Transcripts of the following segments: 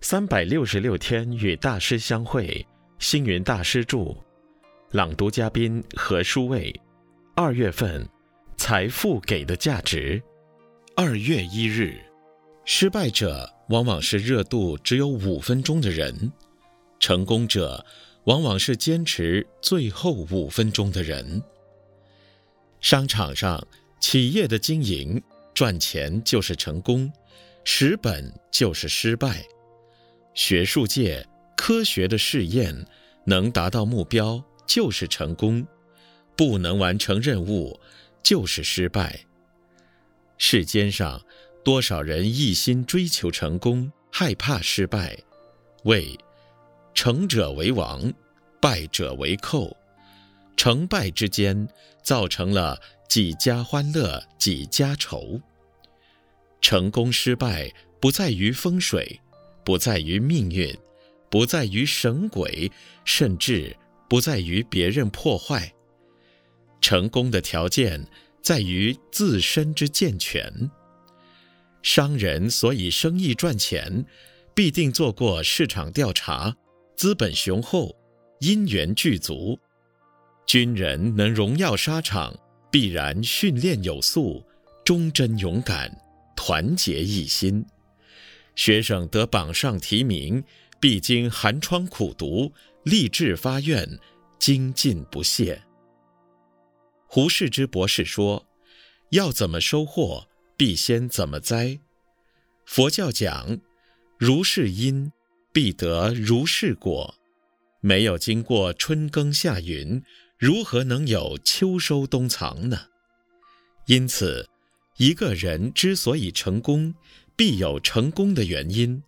三百六十六天与大师相会，星云大师著。朗读嘉宾何书卫。二月份，财富给的价值。二月一日，失败者往往是热度只有五分钟的人，成功者往往是坚持最后五分钟的人。商场上，企业的经营，赚钱就是成功，蚀本就是失败。学术界科学的试验，能达到目标就是成功，不能完成任务就是失败。世间上多少人一心追求成功，害怕失败，谓成者为王，败者为寇，成败之间造成了几家欢乐几家愁。成功失败不在于风水。不在于命运，不在于神鬼，甚至不在于别人破坏。成功的条件在于自身之健全。商人所以生意赚钱，必定做过市场调查，资本雄厚，因缘具足。军人能荣耀沙场，必然训练有素，忠贞勇敢，团结一心。学生得榜上提名，必经寒窗苦读，立志发愿，精进不懈。胡适之博士说：“要怎么收获，必先怎么栽。”佛教讲：“如是因，必得如是果。”没有经过春耕夏耘，如何能有秋收冬藏呢？因此，一个人之所以成功，必有成功的原因，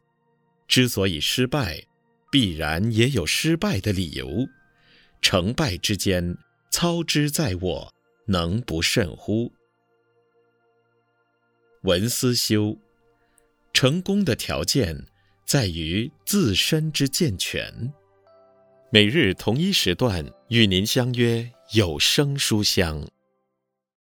之所以失败，必然也有失败的理由。成败之间，操之在我，能不甚乎？文思修，成功的条件在于自身之健全。每日同一时段与您相约有声书香。